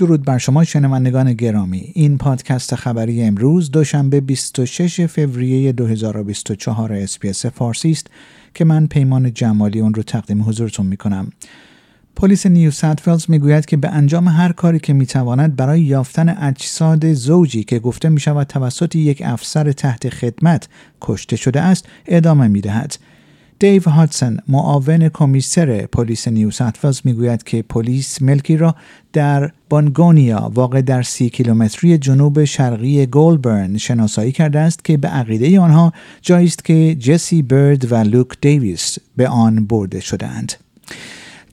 درود بر شما شنوندگان گرامی این پادکست خبری امروز دوشنبه 26 فوریه 2024 اسپیس فارسی است که من پیمان جمالی اون رو تقدیم حضورتون می کنم پلیس نیو ساوت ولز می‌گوید که به انجام هر کاری که می‌تواند برای یافتن اجساد زوجی که گفته می شود توسط یک افسر تحت خدمت کشته شده است ادامه می دهد. دیو هاتسن معاون کمیسر پلیس نیو ساوت ولز می‌گوید که پلیس ملکی را در بانگونیا واقع در سی کیلومتری جنوب شرقی گولبرن شناسایی کرده است که به عقیده آنها جایی است که جسی برد و لوک دیویس به آن برده شدهاند.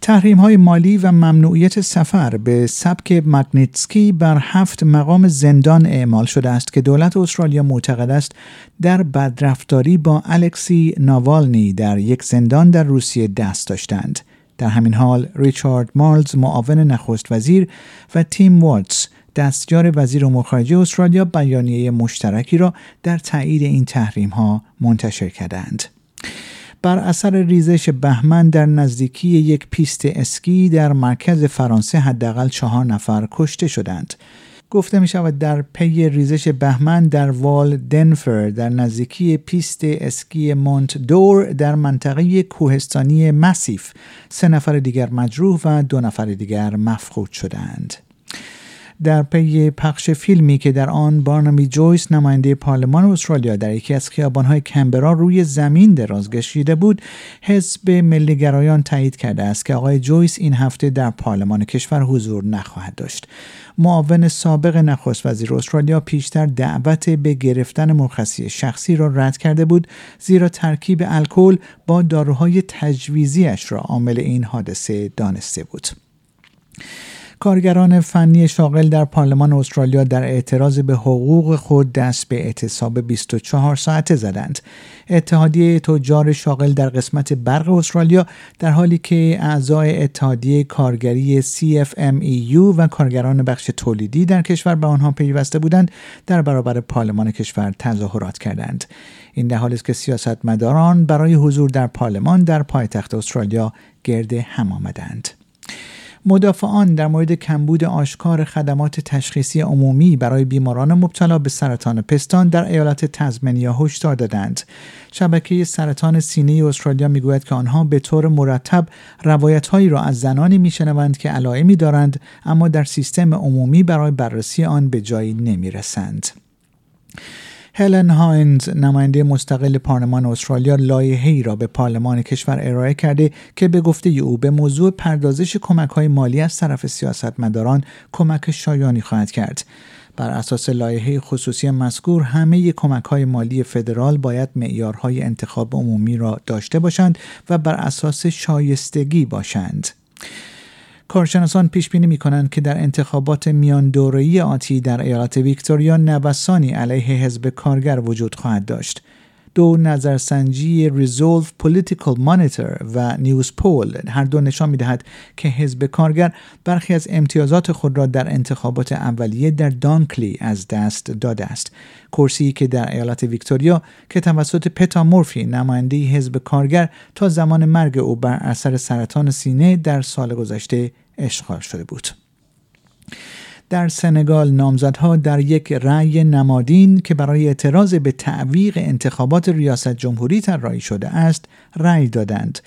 تحریم های مالی و ممنوعیت سفر به سبک مگنیتسکی بر هفت مقام زندان اعمال شده است که دولت استرالیا معتقد است در بدرفتاری با الکسی ناوالنی در یک زندان در روسیه دست داشتند. در همین حال ریچارد مالز معاون نخست وزیر و تیم واتز دستیار وزیر امور خارجه استرالیا بیانیه مشترکی را در تایید این تحریم ها منتشر کردند. بر اثر ریزش بهمن در نزدیکی یک پیست اسکی در مرکز فرانسه حداقل چهار نفر کشته شدند. گفته می شود در پی ریزش بهمن در وال دانفر در نزدیکی پیست اسکی مونت دور در منطقه کوهستانی مسیف سه نفر دیگر مجروح و دو نفر دیگر مفقود شدند. در پی پخش فیلمی که در آن بارنامی جویس نماینده پارلمان استرالیا در یکی از خیابانهای کمبرا روی زمین دراز کشیده بود حزب ملیگرایان تایید کرده است که آقای جویس این هفته در پارلمان کشور حضور نخواهد داشت. معاون سابق نخست وزیر استرالیا پیشتر دعوت به گرفتن مرخصی شخصی را رد کرده بود زیرا ترکیب الکل با داروهای تجویزیش را عامل این حادثه دانسته بود. کارگران فنی شاغل در پارلمان استرالیا در اعتراض به حقوق خود دست به اعتصاب 24 ساعته زدند. اتحادیه تجار شاغل در قسمت برق استرالیا در حالی که اعضای اتحادیه کارگری CFMEU و کارگران بخش تولیدی در کشور به آنها پیوسته بودند در برابر پارلمان کشور تظاهرات کردند. این در حالی است که سیاستمداران برای حضور در پارلمان در پایتخت استرالیا گرد هم آمدند. مدافعان در مورد کمبود آشکار خدمات تشخیصی عمومی برای بیماران مبتلا به سرطان پستان در ایالت تزمنیا هشدار دادند. شبکه سرطان سینه استرالیا می‌گوید که آنها به طور مرتب روایتهایی را از زنانی میشنوند که علائمی دارند اما در سیستم عمومی برای بررسی آن به جایی نمی‌رسند. هلن هاینز نماینده مستقل پارلمان استرالیا لایحه‌ای را به پارلمان کشور ارائه کرده که به گفته او به موضوع پردازش کمک های مالی از طرف سیاستمداران کمک شایانی خواهد کرد. بر اساس لایحه خصوصی مذکور همه کمک های مالی فدرال باید معیارهای انتخاب عمومی را داشته باشند و بر اساس شایستگی باشند. کارشناسان پیش بینی می کنند که در انتخابات میان دوره‌ای آتی در ایالت ویکتوریا نوسانی علیه حزب کارگر وجود خواهد داشت. دو نظرسنجی ریزولف پولیتیکل مانیتور و نیوز پول هر دو نشان می‌دهد که حزب کارگر برخی از امتیازات خود را در انتخابات اولیه در دانکلی از دست داده است. کرسی که در ایالت ویکتوریا که توسط پتا مورفی نماینده حزب کارگر تا زمان مرگ او بر اثر سرطان سینه در سال گذشته اشغال شده بود. در سنگال نامزدها در یک رأی نمادین که برای اعتراض به تعویق انتخابات ریاست جمهوری طراحی شده است رأی دادند.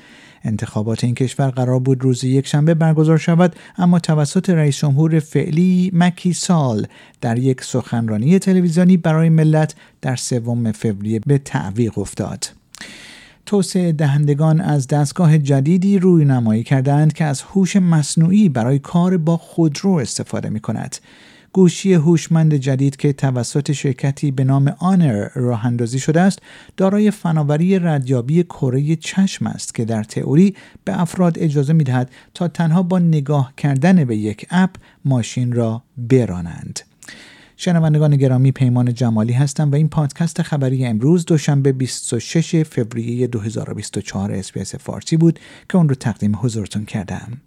انتخابات این کشور قرار بود روز یکشنبه برگزار شود اما توسط رئیس جمهور فعلی مکی سال در یک سخنرانی تلویزیونی برای ملت در سوم فوریه به تعویق افتاد. توسعه دهندگان از دستگاه جدیدی روی نمایی کردند که از هوش مصنوعی برای کار با خودرو استفاده می کند. گوشی هوشمند جدید که توسط شرکتی به نام آنر راه اندازی شده است دارای فناوری ردیابی کره چشم است که در تئوری به افراد اجازه می دهد تا تنها با نگاه کردن به یک اپ ماشین را برانند. شنوندگان گرامی پیمان جمالی هستم و این پادکست خبری امروز دوشنبه 26 فوریه 2024 اسپیس فارسی بود که اون رو تقدیم حضورتون کردم.